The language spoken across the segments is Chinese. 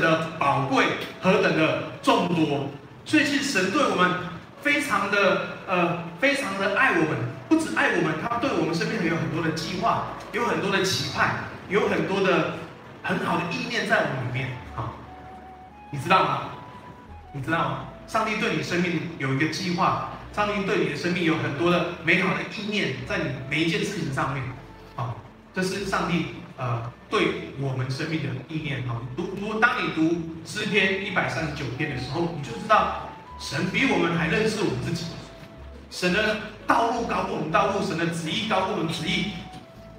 的宝贵，何等的众多，所以其实神对我们非常的呃，非常的爱我们，不止爱我们，他对我们生命有很多的计划，有很多的期盼，有很多的很好的意念在我们里面啊，你知道吗？你知道吗？上帝对你生命有一个计划，上帝对你的生命有很多的美好的意念，在你每一件事情上面，啊，这是上帝呃对我们生命的意念啊。读读，当你读诗篇一百三十九篇的时候，你就知道神比我们还认识我们自己，神的道路高过我们道路，神的旨意高过我们旨意。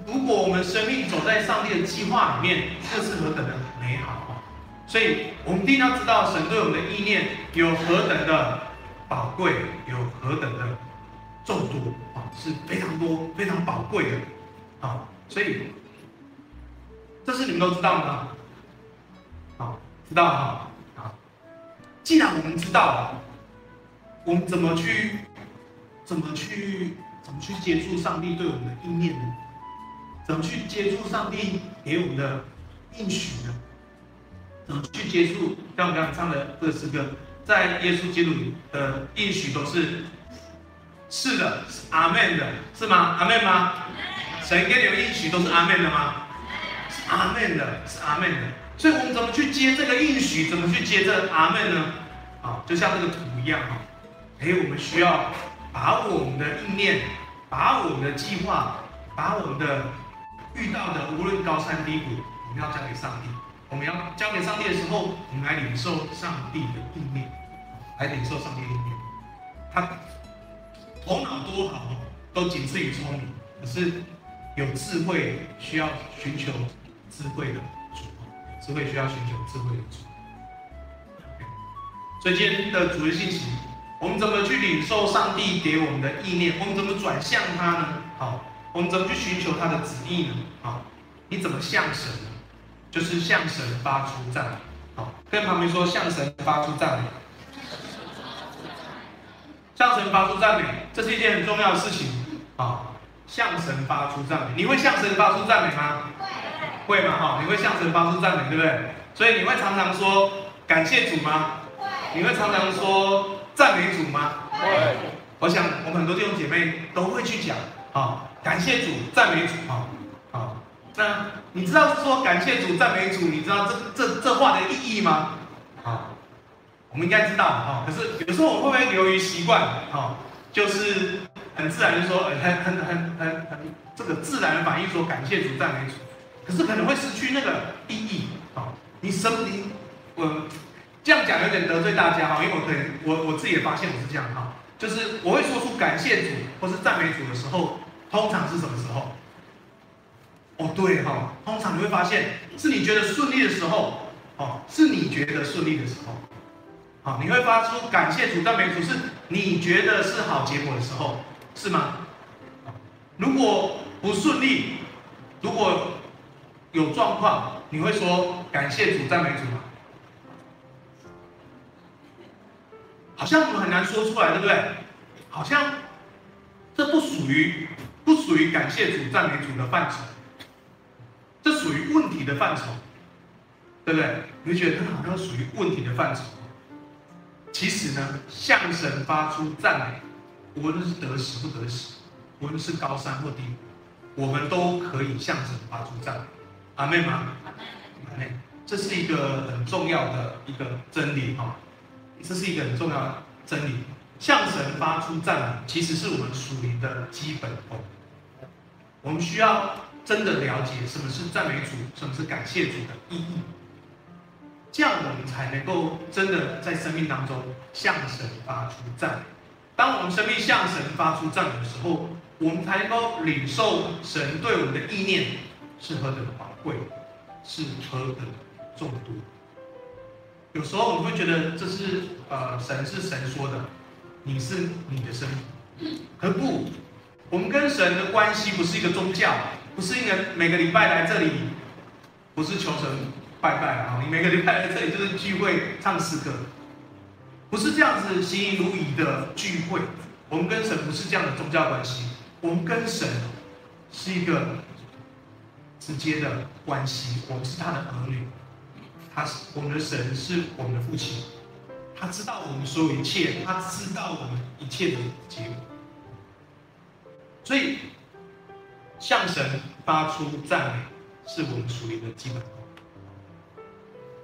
如果我们生命走在上帝的计划里面，这是何等的美好！所以，我们一定要知道神对我们的意念有何等的宝贵，有何等的众多啊，是非常多、非常宝贵的啊。所以，这是你们都知道吗？好，知道哈。好，既然我们知道了，我们怎么去、怎么去、怎么去接触上帝对我们的意念呢？怎么去接触上帝给我们的应许呢？怎么去接触？像我们刚刚唱的这个诗歌，在耶稣基督里的应许都是是的，是阿门的，是吗？阿门吗？神给你们应许都是阿门的吗？阿门的，是阿门的。所以我们怎么去接这个应许？怎么去接这阿门呢？啊，就像这个图一样哈。哎，我们需要把我们的意念，把我们的计划，把我们的遇到的无论高山低谷，我们要交给上帝。我们要交给上帝的时候，我们来领受上帝的意念，来领受上帝的意念。他头脑多好，都仅次于聪明，可是有智慧需要寻求智慧的主，智慧需要寻求智慧的主。所以今天的主日信息，我们怎么去领受上帝给我们的意念？我们怎么转向他呢？好，我们怎么去寻求他的旨意呢？好，你怎么向神呢？就是向神发出赞美，好，跟旁边说向神发出赞美，向神发出赞美，这是一件很重要的事情，好，向神发出赞美，你会向神发出赞美吗？会吗？哈，你会向神发出赞美，对不对？所以你会常常说感谢主吗？会，你会常常说赞美主吗？会，我想我们很多弟兄姐妹都会去讲，好，感谢主，赞美主，好，好，那。你知道说感谢主、赞美主，你知道这这这话的意义吗？好，我们应该知道哈。可是有时候我们会不会流于习惯？哈，就是很自然就说，很很很很很这个自然的反应说感谢主、赞美主。可是可能会失去那个意义。好，你生你我这样讲有点得罪大家哈，因为我可能我我自己也发现我是这样哈，就是我会说出感谢主或是赞美主的时候，通常是什么时候？哦，对哈、哦，通常你会发现是你觉得顺利的时候，哦，是你觉得顺利的时候，好，你会发出感谢主赞美主，是你觉得是好结果的时候，是吗？如果不顺利，如果有状况，你会说感谢主赞美主吗？好像我们很难说出来，对不对？好像这不属于不属于感谢主赞美主的范畴。这属于问题的范畴，对不对？你会觉得它好像属于问题的范畴。其实呢，向神发出赞美，无论是得时不得时，无论是高山或低谷，我们都可以向神发出赞美。阿妹吗？阿妹。这是一个很重要的一个真理哈，这是一个很重要的真理。向神发出赞美，其实是我们属灵的基本功。我们需要。真的了解什么是赞美主，什么是感谢主的意义，这样我们才能够真的在生命当中向神发出赞美。当我们生命向神发出赞美的时候，我们才能够领受神对我们的意念是何等的宝贵，是何等的众多。有时候我们会觉得这是呃神是神说的，你是你的生命，可不，我们跟神的关系不是一个宗教。不是一个每个礼拜来这里，不是求神拜拜啊！你每个礼拜来这里就是聚会唱诗歌，不是这样子形影如仪的聚会。我们跟神不是这样的宗教关系，我们跟神是一个直接的关系，我们是他的儿女，他是我们的神，是我们的父亲，他知道我们所有一切，他知道我们一切的结果，所以向神发出赞美是我们属灵的基本功。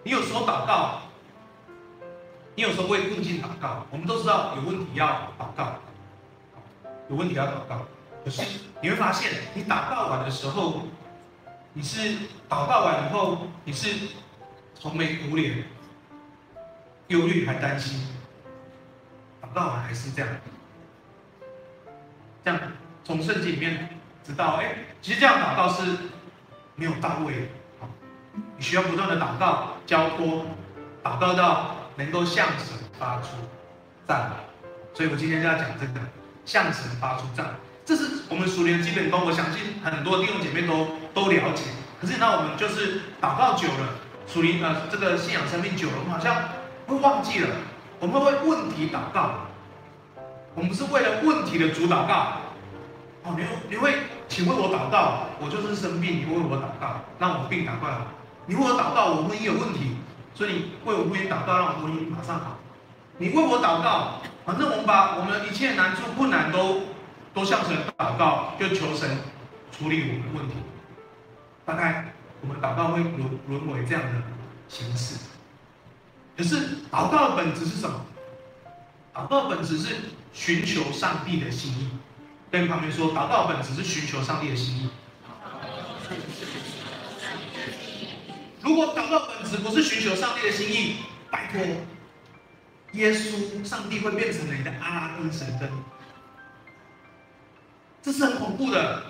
你有时候祷告，你有时候为困境祷告，我们都知道有问题要祷告，有问题要祷告。可是你会发现，你祷告完的时候，你是祷告完以后，你是愁眉苦脸、忧虑还担心。祷告完还是这样，这样从圣经里面知道，哎，其实这样祷告是没有到位的。你需要不断的祷告、交托，祷告到能够向神发出赞美。所以我今天就要讲这个，向神发出赞美。这是我们属灵基本功，我相信很多弟兄姐妹都都了解。可是那我们就是祷告久了，属灵呃这个信仰生命久了，我们好像会忘记了，我们会为问题祷告。我们是为了问题的主祷告。哦，你你会请为我祷告，我就是生病，你为我祷告，让我病赶快好。你为我祷告，我婚姻有问题，所以你为我婚姻祷告，让我婚姻马上好。你为我祷告，反正我们把我们一切难处、困难都都向神祷告，就求神处理我们的问题。大概我们祷告会沦沦为这样的形式。可是祷告的本质是什么？祷告的本质是寻求上帝的心意。跟旁边说，祷告的本质是寻求上帝的心意。如果祷告本质不是寻求上帝的心意，拜托，耶稣、上帝会变成你的阿拉丁神灯，这是很恐怖的。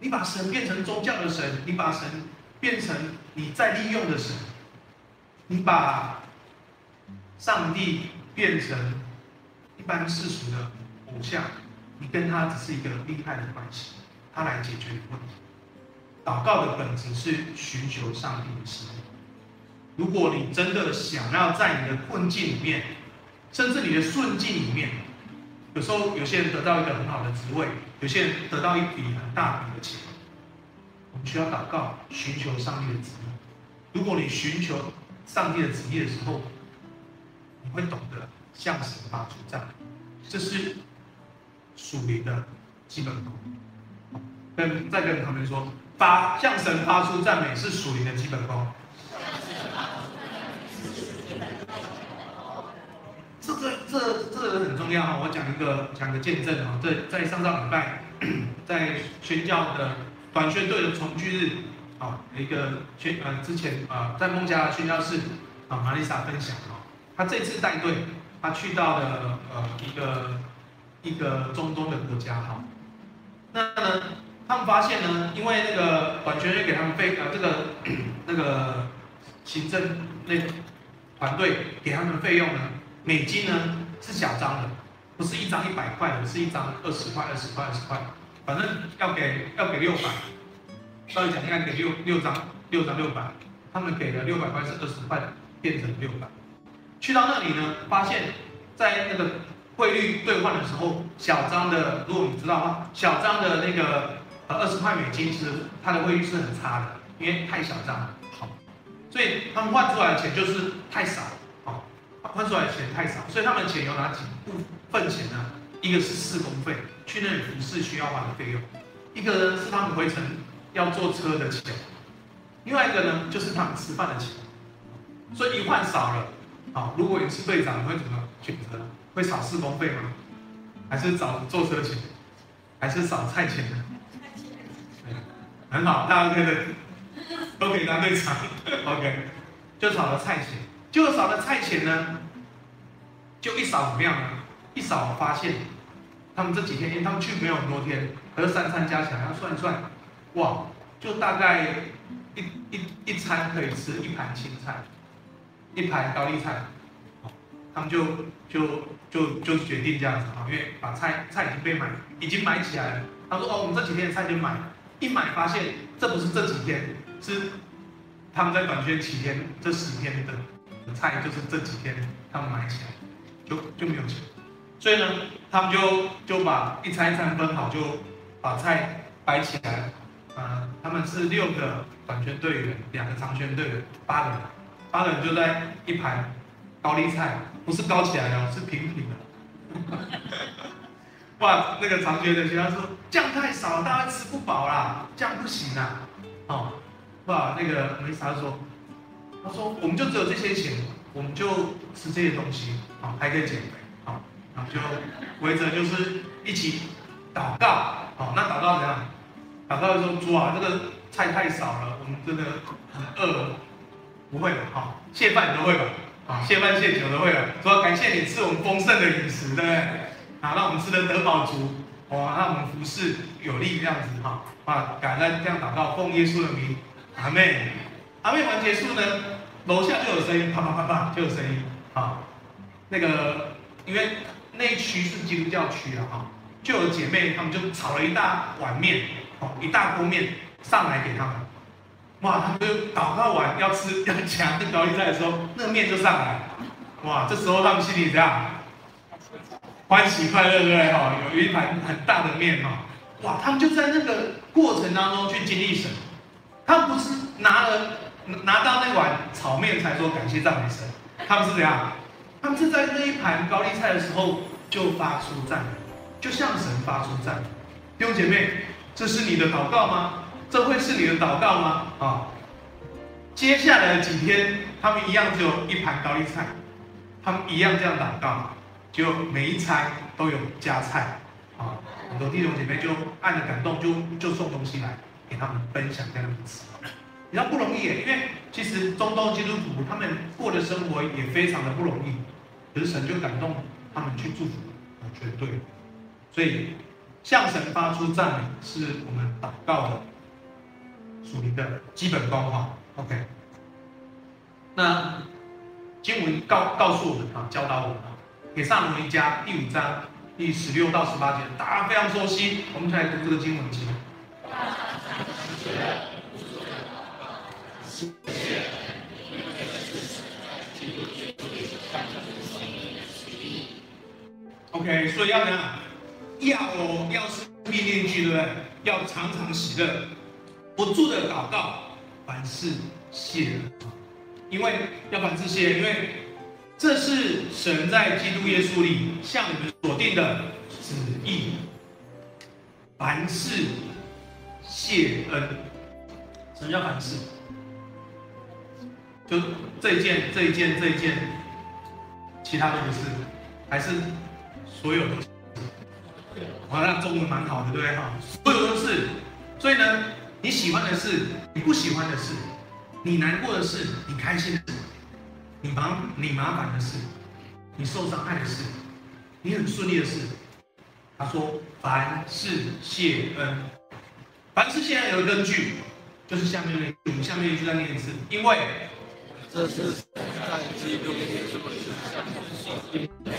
你把神变成宗教的神，你把神变成你在利用的神，你把上帝变成一般世俗的偶像，你跟他只是一个利害的关系，他来解决你问题。祷告的本质是寻求上帝的心。如果你真的想要在你的困境里面，甚至你的顺境里面，有时候有些人得到一个很好的职位，有些人得到一笔很大笔的钱，我们需要祷告，寻求上帝的旨意。如果你寻求上帝的旨意的时候，你会懂得向神发出赞美，这是属灵的基本功。跟再跟他们说。发向神发出赞美是属灵的基本功。这个这这个很重要哈，我讲一个讲一个见证啊，在在上上礼拜，在宣教的短宣队的重聚日啊，一个宣呃之前啊在孟加拉宣教室啊玛丽莎分享啊，他这次带队，他去到了呃一个一个中东的国家哈，那呢？他们发现呢，因为那个短学院给他们费呃这个那个行政那团队给他们费用呢，美金呢是小张的，不是一张一百块的，是一张二十块二十块二十块，反正要给要给六百，稍微讲应该给六六张六张六百，他们给了六百块是二十块变成六百，去到那里呢，发现，在那个汇率兑换的时候，小张的如果你知道的话，小张的那个。二十块美金其实它的汇率是很差的，因为太小张了，好，所以他们换出来的钱就是太少，好，换出来的钱太少，所以他们钱有哪几部分钱呢？一个是施工费，去那里服侍需要花的费用；一个呢是他们回程要坐车的钱；另外一个呢就是他们吃饭的钱。所以一换少了，好，如果你是队长，你会怎么选择？会少施工费吗？还是找坐车钱？还是少菜钱呢？很好，大家觉得都可以当队长，OK，就少了菜钱，就少了菜钱呢，就一扫怎么样？一扫发现，他们这几天，因为他们去没有很多天，可是三餐加起来要算一算，哇，就大概一一一餐可以吃一盘青菜，一盘高丽菜，他们就就就就决定这样子，因为把菜菜已经被买，已经买起来了。他说哦，我们这几天的菜就买。一买发现，这不是这几天，是他们在短缺七天，这十天的菜就是这几天他们买起来，就就没有钱，所以呢，他们就就把一餐一餐分好，就把菜摆起来。啊，他们是六个短圈队员，两个长圈队员，八个人，八个人就在一盘高丽菜，不是高起来的，是平平的。哇，那个长圈的学长说酱太少，大家吃不饱啦，酱不行啊。哦，哇，那个梅莎说，他说我们就只有这些钱，我们就吃这些东西，好，还可以减肥，好，然后就围着就是一起祷告，好，那祷告怎样？祷告说主啊，这个菜太少了，我们真的很饿，不会的，好，谢饭你都会吧，好，谢饭谢酒都会了，说感谢你赐我们丰盛的饮食，对不对？好，让我们吃的得饱足，哇，让我们服侍有力这样子，哈，啊，感恩这样祷告，奉耶稣的名，阿门。阿门完结束呢，楼下就有声音，啪啪啪啪就有声音，好，那个因为那一区是基督教区啊，哈，就有姐妹她们就炒了一大碗面。哦，一大锅面上来给他们，哇，他们就祷告完要吃要抢那高丽菜的时候，那个面就上来，哇，这时候他们心里这样，欢喜快乐，对不对？哈，有一盘很大的面哈，哇，他们就在那个过程当中去经历神，他们不是拿了拿到那碗炒面才说感谢赞美神，他们是怎样？他们是在那一盘高丽菜的时候就发出赞美，就向神发出赞美，弟兄姐妹。这是你的祷告吗？这会是你的祷告吗？啊，接下来的几天，他们一样只有一盘高丽菜，他们一样这样祷告，就每一餐都有加菜，啊，很多弟兄姐妹就按着感动就就送东西来给他们分享，给他们吃，你知道不容易耶，因为其实中东基督徒他们过的生活也非常的不容易，可是神就感动他们去祝福，我觉得对，所以。向神发出赞美，是我们祷告的属灵的基本功哈。OK，那经文告告诉我们啊，教导我们啊，《帖撒罗尼迦》第五章第十六到十八节，大家非常熟悉，我们就来读这个经文经。OK，所以要怎样？要要是命令句，对不对？要常常喜乐，不住的祷告，凡事谢恩。因为要凡事谢，因为这是神在基督耶稣里向你们所定的旨意。凡事谢恩，什么叫凡事？就这一件、这一件、这一件，其他都不是，还是所有都是。好，那中文蛮好的，对不对哈？所有都是，所以呢，你喜欢的事，你不喜欢的事，你难过的事，你开心的事，你忙你麻烦的事，你受伤害的事，你很顺利的事。他说：凡事谢恩，凡事谢恩有个根据，就是下面那句，我们下面一句再念一次，因为这是在基督里所行的。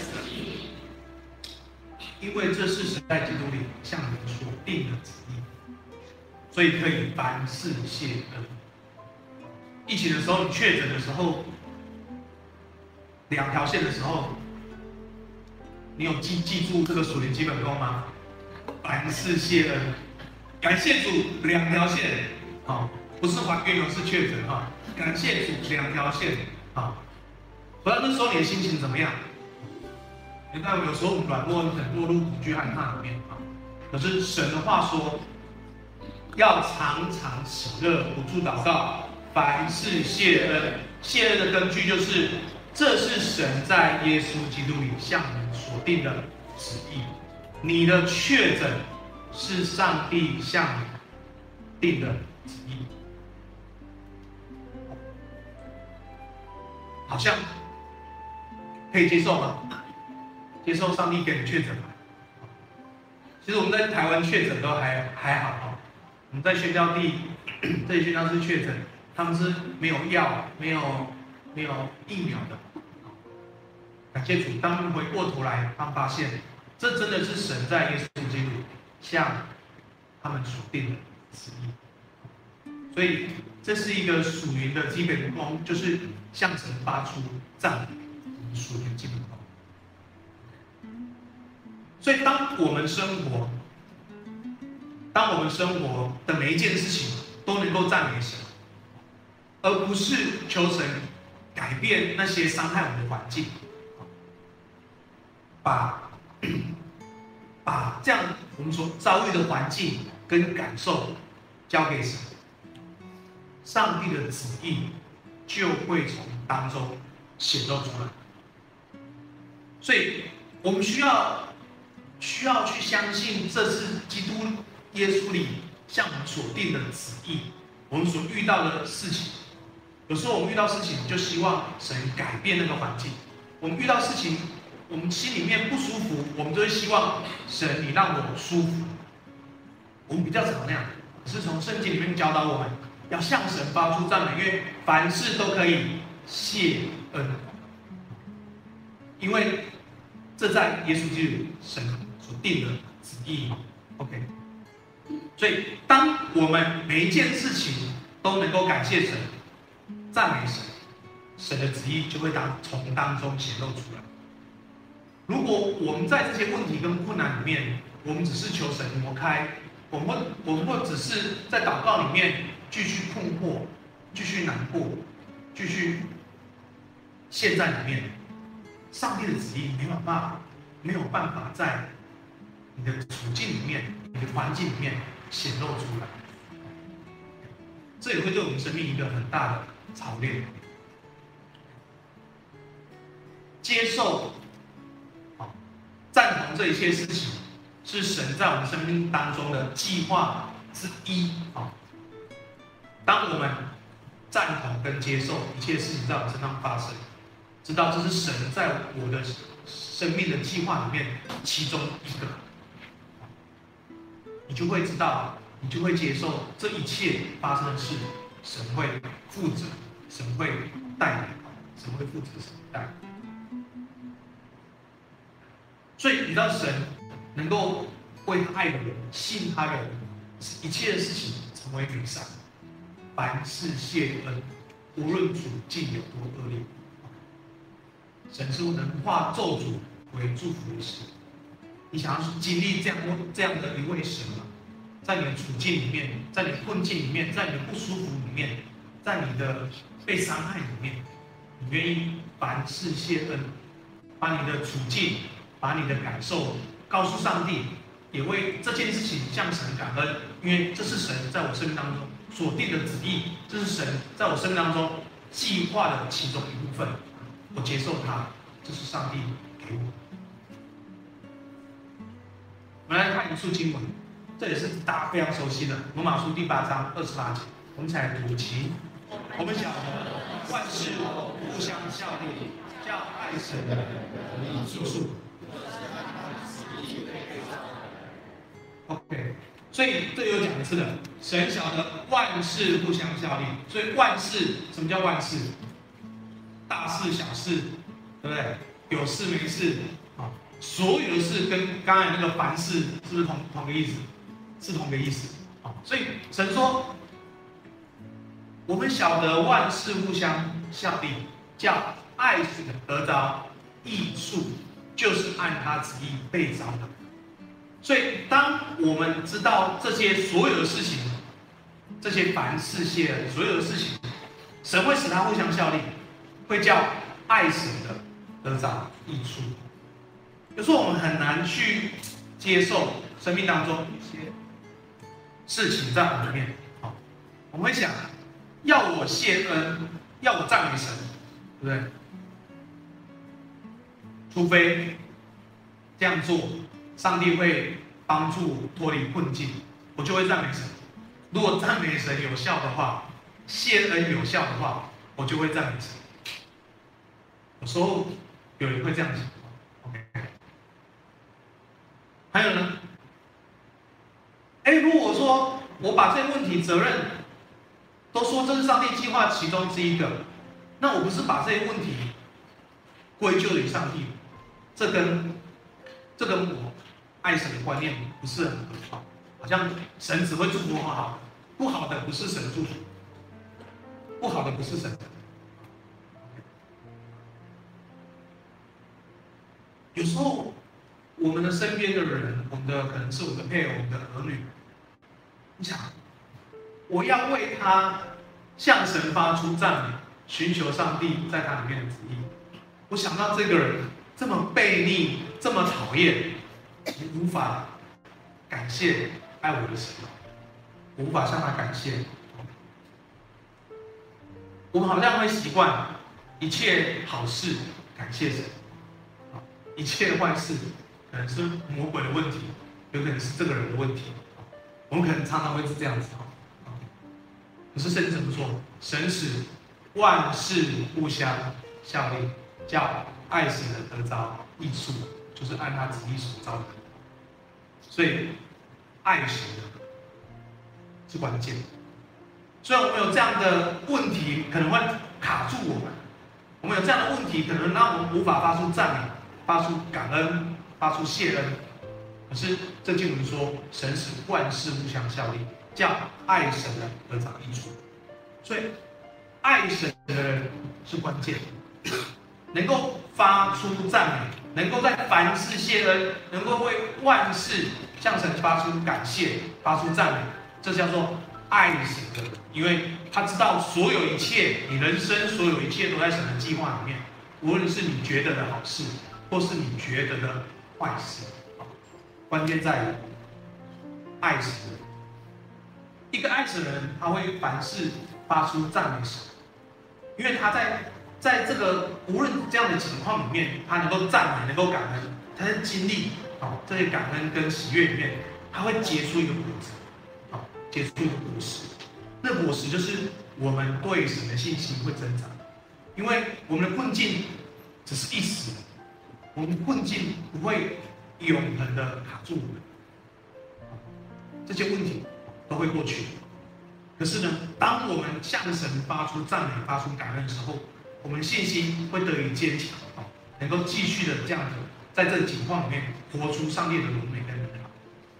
因为这是神在基督里向你们所定的旨意，所以可以凡事谢恩。疫情的时候，你确诊的时候，两条线的时候，你有记记住这个属灵基本功吗？凡事谢恩，感谢主，两条线，好，不是怀孕，而是确诊哈，感谢主，两条线，好，不知道那时候你的心情怎么样？你看，有时候软弱，很落入恐惧害怕里面啊。可是神的话说，要常常喜乐，不住祷告，凡事谢恩。谢恩的根据就是，这是神在耶稣基督里向你所定的旨意。你的确诊是上帝向你定的好像可以接受吗？接受上帝给你确诊吗？其实我们在台湾确诊都还还好哈。我们在宣教地，这些宣教是确诊，他们是没有药、没有没有疫苗的。感谢主，当回过头来，他们发现，这真的是神在耶稣基督向他们所定的旨意。所以这是一个属灵的基本功，就是向神发出赞美，属灵基本功。所以当我们生活，当我们生活的每一件事情都能够赞美神，而不是求神改变那些伤害我们的环境，把 把这样我们所遭遇的环境跟感受交给神，上帝的旨意就会从当中显露出来。所以，我们需要需要去相信，这是基督耶稣里向我们所定的旨意。我们所遇到的事情，有时候我们遇到事情，就希望神改变那个环境。我们遇到事情，我们心里面不舒服，我们就会希望神你让我舒服。我们比较常那样，是从圣经里面教导我们要向神发出赞美，因为凡事都可以谢恩。因为这在耶稣基督神所定的旨意，OK。所以当我们每一件事情都能够感谢神、赞美神，神的旨意就会当从当中显露出来。如果我们在这些问题跟困难里面，我们只是求神挪开，我们或我们或只是在祷告里面继续困惑、继续难过、继续陷在里面。上帝的旨意没有办法，没有办法在你的处境里面、你的环境里面显露出来，这也会对我们生命一个很大的操练。接受，啊，赞同这一切事情是神在我们生命当中的计划之一啊。当我们赞同跟接受一切事情在我身上发生。知道这是神在我的生命的计划里面其中一个，你就会知道，你就会接受这一切发生的事，神会负责，神会带领，神会负责，神带。所以你知道神能够为他爱的人、信他的人，一切的事情成为美善，凡事谢恩，无论处境有多恶劣。神是能化咒诅为祝福的神。你想要去经历这样这样的一位神吗？在你的处境里面，在你困境里面，在你的不舒服里面，在你的被伤害里面，你愿意凡事谢恩，把你的处境、把你的感受告诉上帝，也为这件事情向神感恩，因为这是神在我生命当中所定的旨意，这是神在我生命当中计划的其中一部分。我接受它，这是上帝给我。我们来看一处经文，这也是大家非常熟悉的《罗马书》第八章二十八节。我们一起来读经。我们晓得万事互相效力，叫爱神的得以益 OK，所以这有讲一次的，神晓得万事互相效力，所以万事，什么叫万事？大事小事，对不对？有事没事，啊，所有的事跟刚才那个凡事是不是同同个意思？是同个意思，啊，所以神说，我们晓得万事互相效力，叫爱神的得着益处，就是按他旨意被招的。所以当我们知道这些所有的事情，这些凡事谢所有的事情，神会使他互相效力。会叫爱神的得着益处。有时候我们很难去接受生命当中一些事情在我们里面，我们会想要我谢恩，要我赞美神，对不对？除非这样做，上帝会帮助脱离困境，我就会赞美神。如果赞美神有效的话，谢恩有效的话，我就会赞美神。有时候有人会这样想，OK。还有呢？哎，如果说我把这个问题责任都说这是上帝计划其中之一个，那我不是把这些问题归咎于上帝？这跟这跟我爱神的观念不是很好，好像神只会祝福好好，不好的不是神祝福，不好的不是神。有时候，我们的身边的人，我们的可能是我们的配偶、我们的儿女，你想，我要为他向神发出赞美，寻求上帝在他里面的旨意。我想到这个人这么悖逆，这么讨厌，我无法感谢爱我的神，我无法向他感谢。我们好像会习惯一切好事感谢神，一切坏事可能是魔鬼的问题，有可能是这个人的问题。我们可能常常会是这样子。可是圣经怎么说？神使万事互相效力，叫爱神的得着益处，就是按他旨意所造的。所以爱神是关键。虽然我们有这样的问题，可能会卡住我们；我们有这样的问题，可能让我们无法发出赞美、发出感恩、发出谢恩。可是这经文说，神使万事互相效力，叫爱神的得着益处。所以，爱神的人是关键，能够发出赞美，能够在凡事谢恩，能够为万事向神发出感谢、发出赞美，这叫做。爱神的，因为他知道所有一切，你人生所有一切都在神的计划里面，无论是你觉得的好事，或是你觉得的坏事，关键在于爱神。一个爱神的人，他会凡事发出赞美神，因为他在在这个无论这样的情况里面，他能够赞美，能够感恩，他在经历啊这些感恩跟喜悦里面，他会结出一个果子。结出一个果实，那果实就是我们对神的信心会增长，因为我们的困境只是一时，我们困境不会永恒的卡住我们，这些问题都会过去。可是呢，当我们向神发出赞美、发出感恩的时候，我们信心会得以坚强啊，能够继续的这样子，在这个情况里面活出上帝的荣美跟美好，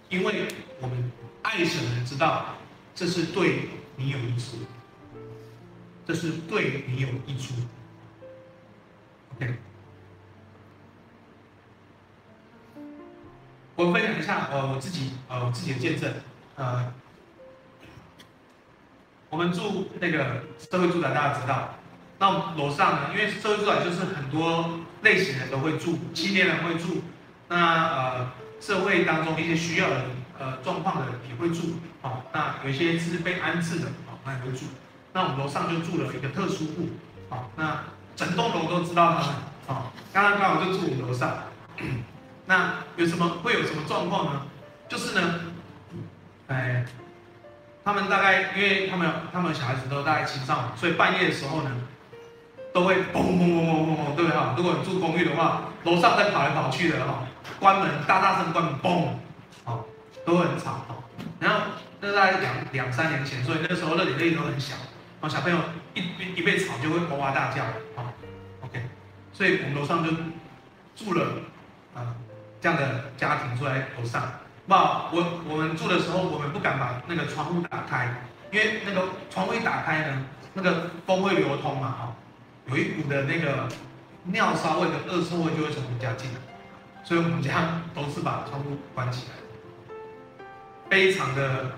因为我们。爱神的人知道，这是对你有益处，这是对你有益处。OK，我分享一下呃我自己呃我自己的见证呃，我们住那个社会住宅，大家知道，那楼上呢，因为社会住宅就是很多类型的人都会住，青年人会住，那呃社会当中一些需要的。呃，状况的也会住，哦，那有一些是被安置的，哦，那也会住。那我们楼上就住了一个特殊户，哦，那整栋楼都知道他们，哦，刚刚刚好就住我们楼上。那有什么会有什么状况呢？就是呢，哎，他们大概因为他们他们小孩子都大概青少年，所以半夜的时候呢，都会嘣嘣嘣嘣嘣嘣，对不对哈？如果你住公寓的话，楼上在跑来跑去的哈，关门大大声关门，嘣。都很吵哦，然后那大概两两三年前，所以那个时候热点力都很小，然后小朋友一一被吵就会哇哇大叫啊，OK，所以我们楼上就住了啊这样的家庭住在楼上。不，我我们住的时候，我们不敢把那个窗户打开，因为那个窗户一打开呢，那个风会流通嘛，哈，有一股的那个尿骚味的恶臭味就会从我们家进来，所以我们家都是把窗户关起来。非常的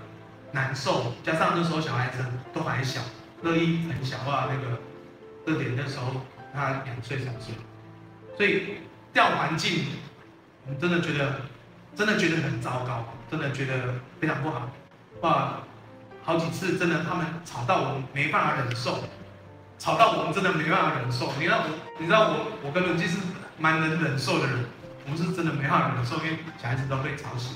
难受，加上那时候小孩子都还小，乐意很小啊，那个热点那时候他两岁三岁，所以掉环境，我真的觉得真的觉得很糟糕，真的觉得非常不好，哇，好几次真的他们吵到我没办法忍受，吵到我们真的没办法忍受。你知道我，你知道我，我跟伦基是蛮能忍受的人，我们是真的没办法忍受，因为小孩子都被吵醒。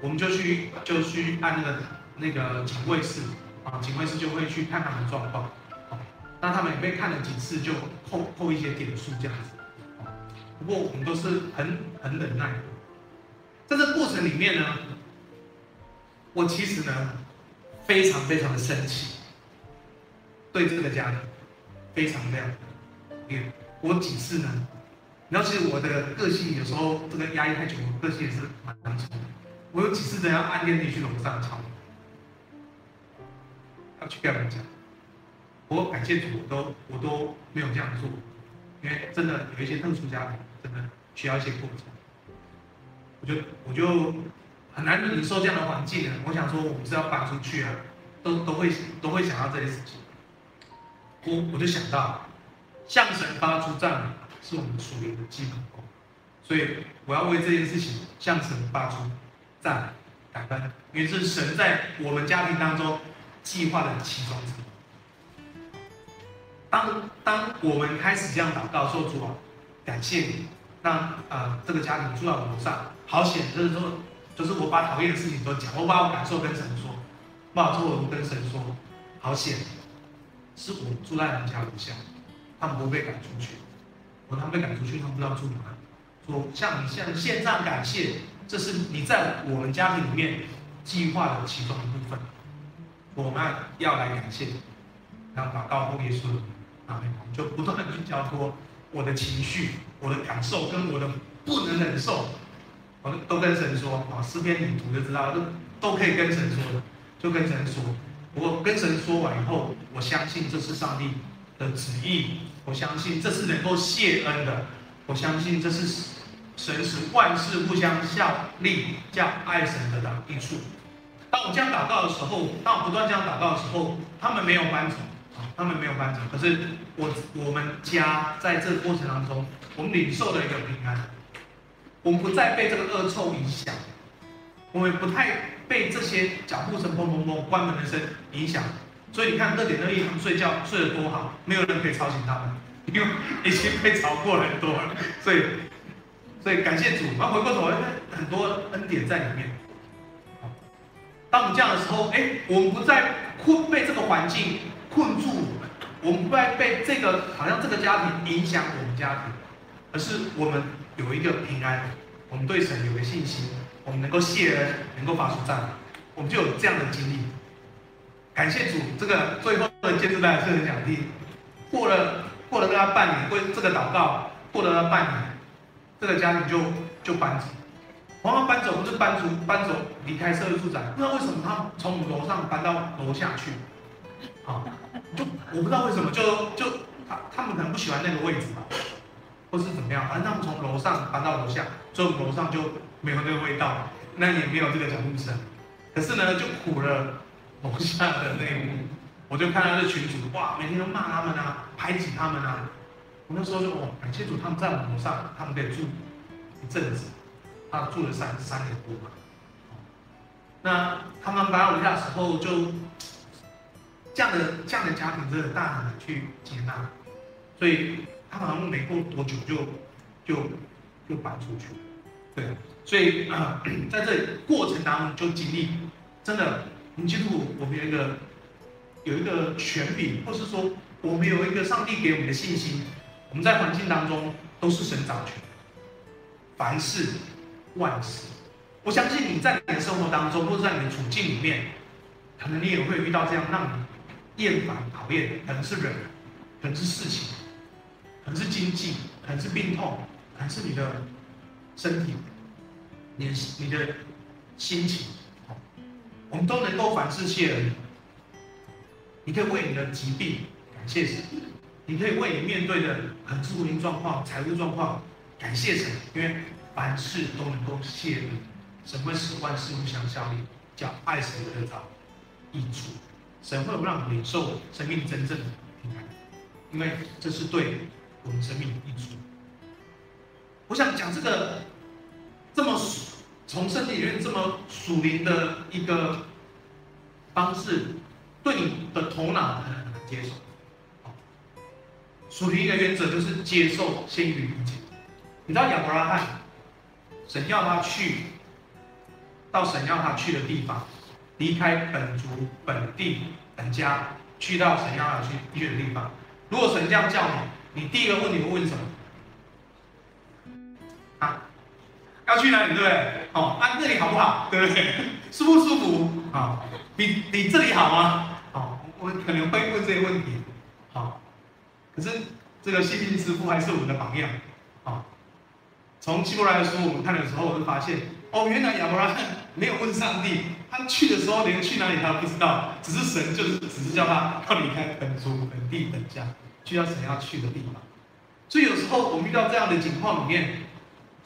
我们就去就去按那个那个警卫室。啊，警卫室就会去看他们状况，啊，那他们也被看了几次，就扣扣一些点数这样子，不过我们都是很很忍耐的，在这过程里面呢，我其实呢非常非常的生气，对这个家庭。非常亮，也我几次呢，然后其实我的个性有时候这个压抑太久，我个性也是蛮难受的。我有几次都要按电梯去楼上敲，要去跟他们讲。我感谢主，我都我都没有这样做，因为真的有一些特殊家庭，真的需要一些过程。我就我就很难忍受这样的环境啊。我想说，我们是要搬出去啊，都都会都会想到这些事情。我就想到，向神发出赞美是我们属灵的基本功，所以我要为这件事情向神发出赞美感恩，因为是神在我们家庭当中计划的其中之一。当当我们开始这样祷告说主啊，感谢你，让呃这个家庭住在我楼上，好险就是说，就是我把讨厌的事情都讲，我把我感受跟神说，把我错误跟神说，好险，是我住在人家楼下，他们都被赶出去，我他们被赶出去，他们不知道住哪里，说向你向献上感谢，这是你在我们家庭里面计划的其中一部分，我们要来感谢，然后祷告后耶稣。啊，就不断的去交托我的情绪、我的感受跟我的不能忍受，我们都跟神说啊。诗篇里读就知道，都都可以跟神说的，就跟神说。我跟神说完以后，我相信这是上帝的旨意，我相信这是能够谢恩的，我相信这是神使万事互相效力，叫爱神的的益处。当我这样祷告的时候，当我不断这样祷告的时候，他们没有搬走。他们没有搬走，可是我我们家在这个过程当中，我们领受了一个平安，我们不再被这个恶臭影响，我们不太被这些脚步声砰砰砰关门的声影响，所以你看乐典乐意他们睡觉睡得多好，没有人可以吵醒他们，因为已经被吵过很多了，所以所以感谢主，然后回过头来很多恩典在里面。当我们这样的时候，哎，我们不再困被这个环境。困住我们，不再被这个好像这个家庭影响我们家庭，而是我们有一个平安，我们对神有个信心，我们能够谢恩，能够发出赞美，我们就有这样的经历。感谢主，这个最后的建筑带是很讲的。过了过了大概半年，过这个祷告过了半年，这个家庭就就搬走。往往搬走不是搬出搬走离开社会住宅，不知道为什么他从楼上搬到楼下去。啊，就我不知道为什么，就就他他们可能不喜欢那个位置吧，或是怎么样，反正他们从楼上搬到楼下，所以我们楼上就没有那个味道，那也没有这个脚步声，可是呢，就苦了楼下的那一幕，我就看到这群主，哇，每天都骂他们啊，排挤他们啊，我那时候就哦，感谢主，他们在我楼上，他们可以住一阵子，他住了三三年多嘛，那他们搬到楼下的时候就。这样的这样的家庭真的大胆的去接纳，所以他好像没过多久就就就搬出去。了，对，所以啊、在这过程当中就经历，真的，你记住我们有一个有一个权柄，或是说我们有一个上帝给我们的信心，我们在环境当中都是神掌权，凡事万事，我相信你在你的生活当中，或者在你的处境里面，可能你也会遇到这样让你。厌烦、讨厌，可能是人，可能是事情，可能是经济，可能是病痛，可能是你的身体，你的你的心情，我们都能够凡事谢恩。你可以为你的疾病感谢神，你可以为你面对的可能是婚姻状况、财务状况感谢神，因为凡事都能够谢恩。什么是万事互相效力，叫爱神得着益处。神会让你领受生命真正的平安，因为这是对我们生命的益处。我想讲这个这么从圣经里面这么属灵的一个方式，对你的头脑很难接受。属灵一个原则就是接受先于理解。你知道亚伯拉罕，神要他去到神要他去的地方。离开本族、本地、本家，去到神要他去去的地方。如果神这样叫你，你第一个问题会问什么？啊，要去哪里？对不对？哦，那这里好不好？对不对？舒不舒服？啊、哦，比比这里好吗？哦，我可能会问这些问题。好、可是这个希律师傅还是我们的榜样。啊、哦，从希伯来的书我们看的时候，我就发现，哦，原来亚伯拉罕没有问上帝。他去的时候连去哪里他都不知道，只是神就是只是叫他要离开本族、本地、本家，去到神要去的地方。所以有时候我们遇到这样的情况里面，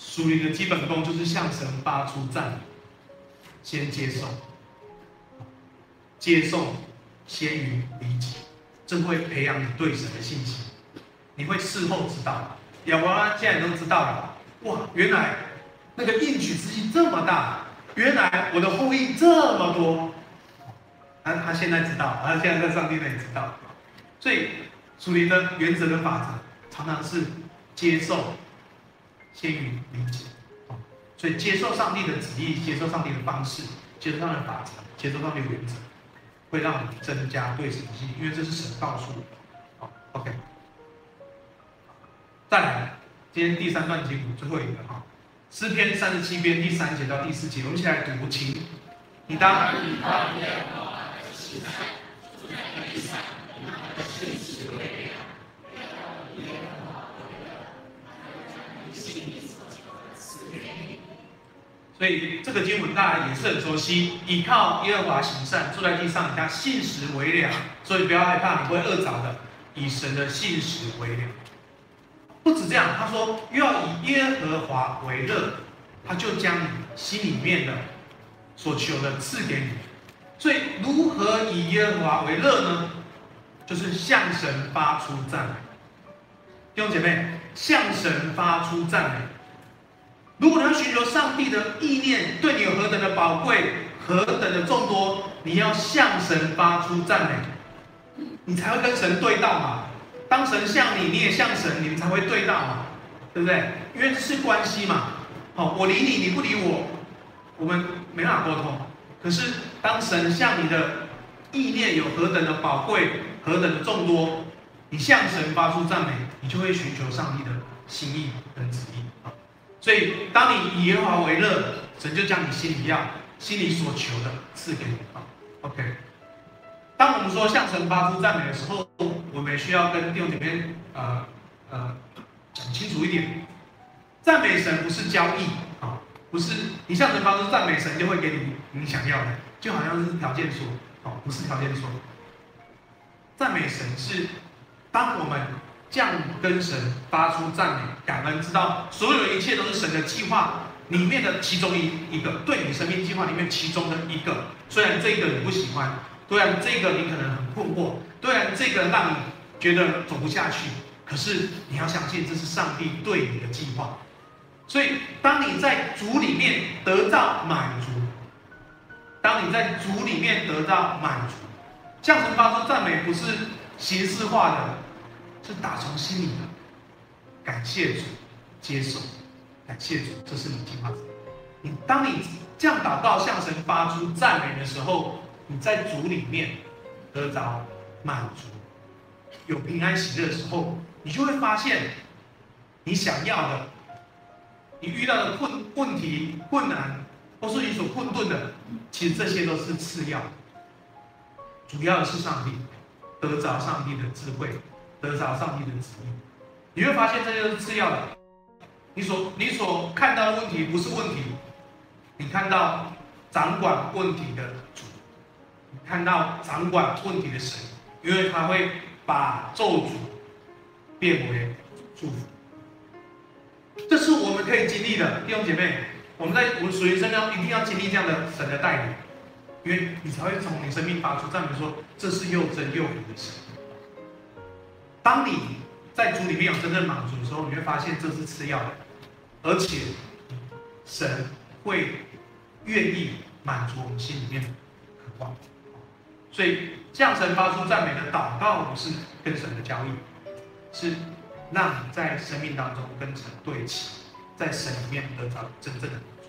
属灵的基本功就是向神发出赞美，先接受，接受先于理解，这会培养你对神的信心。你会事后知道，亚伯拉罕现在都知道了，哇，原来那个应许之意这么大，原来我的后裔这么多，他他现在知道，他现在在上帝那里知道，所以属灵的原则跟法则常常是接受。先于理解，所以接受上帝的旨意，接受上帝的方式，接受上帝的法则，接受上帝的原则，会让你增加对神的信心，因为这是神告诉你。好，OK。再来，今天第三段经文最后一个哈，诗篇三十七篇第三节到第四节，我们一起来读，请。你当。所以这个经文大家也是很熟悉，倚靠耶和华行善，住在地上，以他信实为粮。所以不要害怕，你不会饿着的。以神的信实为粮。不止这样，他说又要以耶和华为乐，他就将你心里面的所求的赐给你。所以如何以耶和华为乐呢？就是向神发出赞美。弟兄姐妹，向神发出赞美。如果你要寻求上帝的意念对你有何等的宝贵，何等的众多，你要向神发出赞美，你才会跟神对到嘛。当神向你，你也向神，你们才会对到嘛，对不对？因为这是关系嘛。好，我理你，你不理我，我们没办法沟通。可是当神向你的意念有何等的宝贵，何等的众多，你向神发出赞美，你就会寻求上帝的心意跟旨意。所以，当你以耶和华为乐，神就将你心里要、心里所求的赐给你啊。OK。当我们说向神发出赞美的时候，我们需要跟弟兄姐妹呃呃讲清楚一点：赞美神不是交易啊，不是你向神发出赞美，神就会给你你想要的，就好像是条件说哦，不是条件说。赞美神是当我们。这样跟神发出赞美、感恩，知道所有一切都是神的计划里面的其中一一个，对你生命计划里面其中的一个。虽然这个你不喜欢，虽然这个你可能很困惑，虽然这个让你觉得走不下去，可是你要相信这是上帝对你的计划。所以，当你在主里面得到满足，当你在主里面得到满足，向神发出赞美不是形式化的。是打从心里的感谢主，接受感谢主，这是你计划。你当你这样祷告，向神发出赞美的时候，你在主里面得着满足，有平安喜乐的时候，你就会发现你想要的，你遇到的困问题、困难，或是你所困顿的，其实这些都是次要，主要的是上帝，得着上帝的智慧。得着上帝的旨意，你会发现这些都是次要的。你所你所看到的问题不是问题，你看到掌管问题的主，你看到掌管问题的神，因为他会把咒诅变为祝福。这是我们可以经历的，弟兄姐妹，我们在我们属灵生命中一定要经历这样的神的带领，因为你才会从你生命发出赞美说，这是又真又活的神。当你在主里面有真正满足的时候，你会发现这是次要的，而且神会愿意满足我们心里面的渴望。所以向神发出赞美的祷告，不是跟神的交易，是让你在生命当中跟神对齐，在神里面得到真正的满足。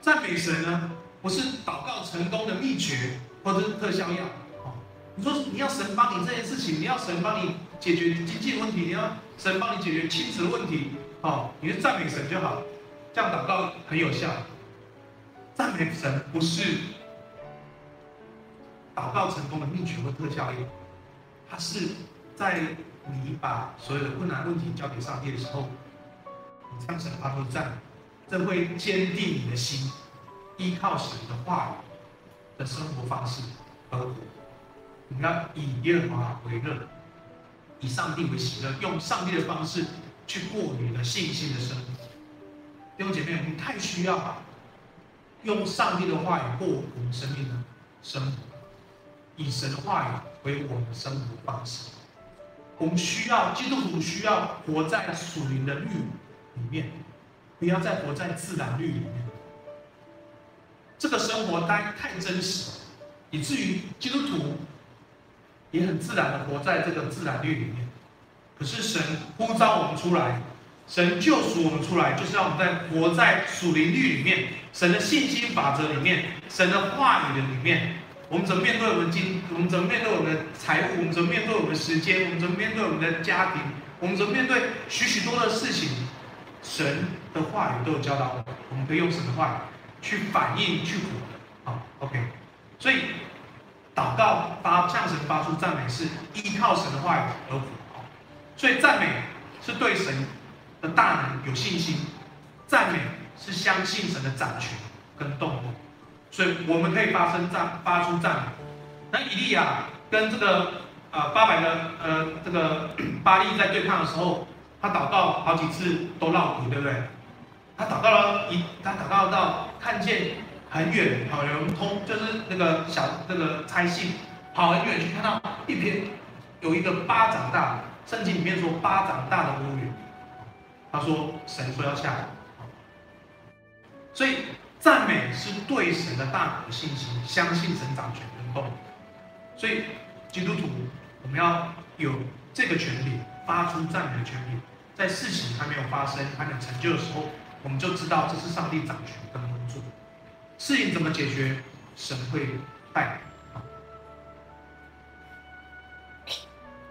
赞美神呢，不是祷告成功的秘诀，或者是特效药。你说你要神帮你这件事情，你要神帮你解决经济问题，你要神帮你解决亲子问题，哦，你就赞美神就好，这样祷告很有效。赞美神不是祷告成功的秘诀或特效药，它是在你把所有的困难问题交给上帝的时候，你向神发出赞美，这会坚定你的心，依靠神的话语的生活方式而活。你要以耶和华为乐，以上帝为喜乐，用上帝的方式去过你的信心的生活。弟兄姐妹，我们太需要用上帝的话语过我们生命的生活，以神的话语为我们生活方式。我们需要基督徒需要活在属灵的律里面，不要再活在自然律里面。这个生活太太真实，以至于基督徒也很自然的活在这个自然律里面。可是神呼召我们出来，神救赎我们出来，就是让我们在活在属灵律里面，神的信心法则里面，神的话语的里面。我们怎么面对我们经？我们怎么面对我们的财务？我们怎么面对我们的时间？我们怎么面对我们的家庭？我们怎么面对许许多的事情？神的话语都有教导我们，我们可以用神的话语去反应、去活的。好，OK。所以祷告发向神发出赞美，是依靠神的话语而活。所以赞美是对神的大能有信心，赞美是相信神的掌权跟动力。所以我们可以发声赞，发出赞美。那以利亚跟这个呃八百的呃这个巴力在对抗的时候，他祷告好几次都绕口，对不对？他祷告了一，他祷告到看见很远，好有人通，就是那个小那个差信跑很远去看到一篇有一个巴掌大，圣经里面说巴掌大的乌云。他说神说要下来，所以。赞美是对神的大有信心，相信神掌权能够。所以基督徒，我们要有这个权利，发出赞美的权利。在事情还没有发生、还没有成就的时候，我们就知道这是上帝掌权跟工作。事情怎么解决，神会带。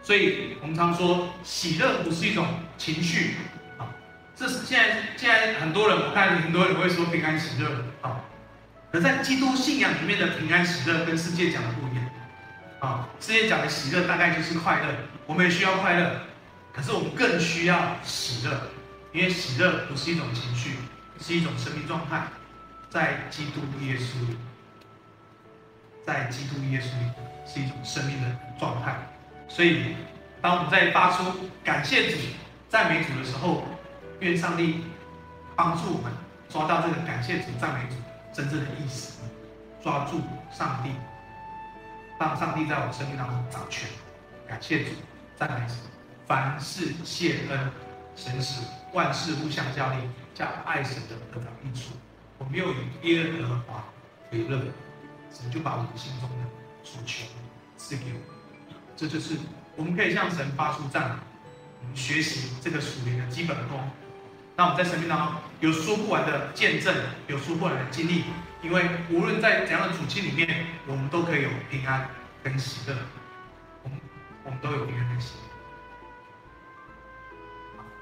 所以我们常说，喜乐不是一种情绪。啊这是现在，现在很多人，我看很多人会说平安喜乐，啊，可在基督信仰里面的平安喜乐跟世界讲的不一样，啊，世界讲的喜乐大概就是快乐，我们也需要快乐，可是我们更需要喜乐，因为喜乐不是一种情绪，是一种生命状态，在基督耶稣里，在基督耶稣里是一种生命的状态，所以当我们在发出感谢主、赞美主的时候。愿上帝帮助我们抓到这个感谢主、赞美主真正的意思，抓住上帝，让上帝在我生命当中掌权。感谢主、赞美主，凡事谢恩，神使万事互相效力，叫爱神的得到益处。我们又以耶和华为乐，神就把我们心中的所求赐给我们。这就是我们可以向神发出赞美，我们学习这个属灵的基本功。那我们在生命当中有说不完的见证，有说不完的经历，因为无论在怎样的处境里面，我们都可以有平安跟喜乐。我们我们都有平安跟喜乐。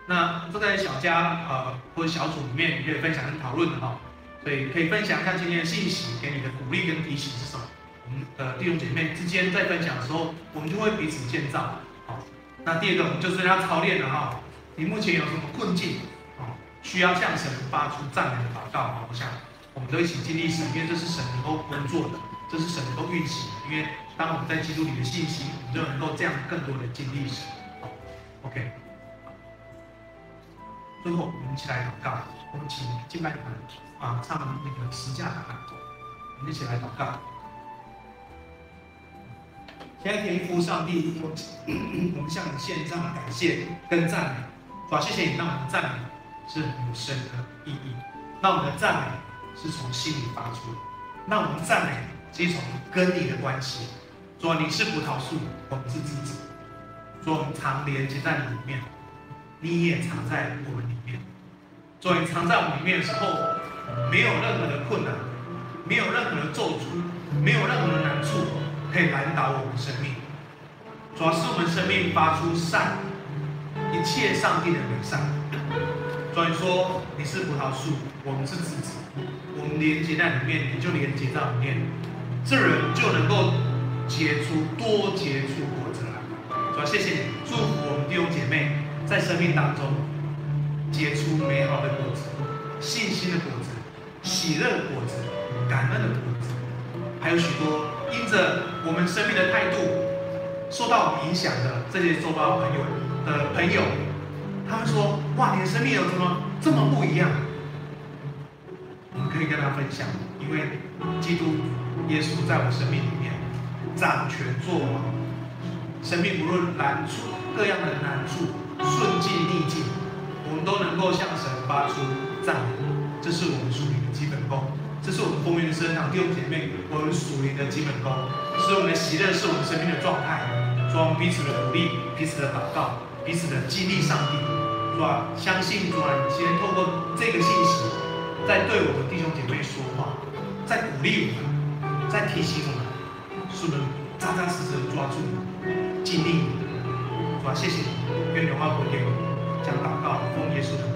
那坐在小家呃或者小组里面，也可以分享跟讨论的哈，所以可以分享一下今天的信息，给你的鼓励跟提醒是什么？我们的弟兄姐妹之间在分享的时候，我们就会彼此建造。好，那第二个我们就是要操练了哈，你目前有什么困境？需要向神发出赞美的祷告啊！我想，我们都一起经历神，因为这是神能够工作的，这是神能够运行的。因为当我们在基督里的信心，我们就能够这样更多的经历神。OK，最后我们一起来祷告，我们请敬拜团唱那个十架的歌，我们一起来祷告。现在天父上帝，我们向你献上感谢跟赞美，主啊，谢谢你让我们赞美。是很有深刻意义。那我们的赞美是从心里发出的。那我们赞美是一种跟你的关系。说你是葡萄树，我们是枝子。说我们常连接在你里面，你也藏在我们里面。说你藏在我们里面的时候，没有任何的困难，没有任何的咒诅，没有任何的难处可以拦倒我们生命。主要是我们生命发出善，一切上帝的美善。所以说你是葡萄树，我们是枝子，我们连接在里面，你就连接在里面，这人就能够结出多结出果子来。主要谢谢你，祝福我们弟兄姐妹在生命当中结出美好的果子，信心的果子，喜乐的果子，感恩的果子，还有许多因着我们生命的态度受到影响的这些周遭朋友的朋友。他们说：哇，你的生命有什么这么不一样？我们可以跟他分享，因为基督耶稣在我生命里面掌权作王，生命不论难处，各样的难处，顺境逆境，我们都能够向神发出赞美。这是我们属灵的基本功，这是我们丰源圣堂弟兄姐妹我们属灵的基本功，是我们的喜乐，是我们生命的状态。主啊，彼此的鼓励，彼此的祷告，彼此的激励上帝。主啊，相信主啊，你今天透过这个信息，在对我们弟兄姐妹说话，在鼓励我们，在提醒我们，是我们扎扎实实的抓住，激励你。主啊，谢谢你，愿荣耀归给我，将祷告奉耶稣的。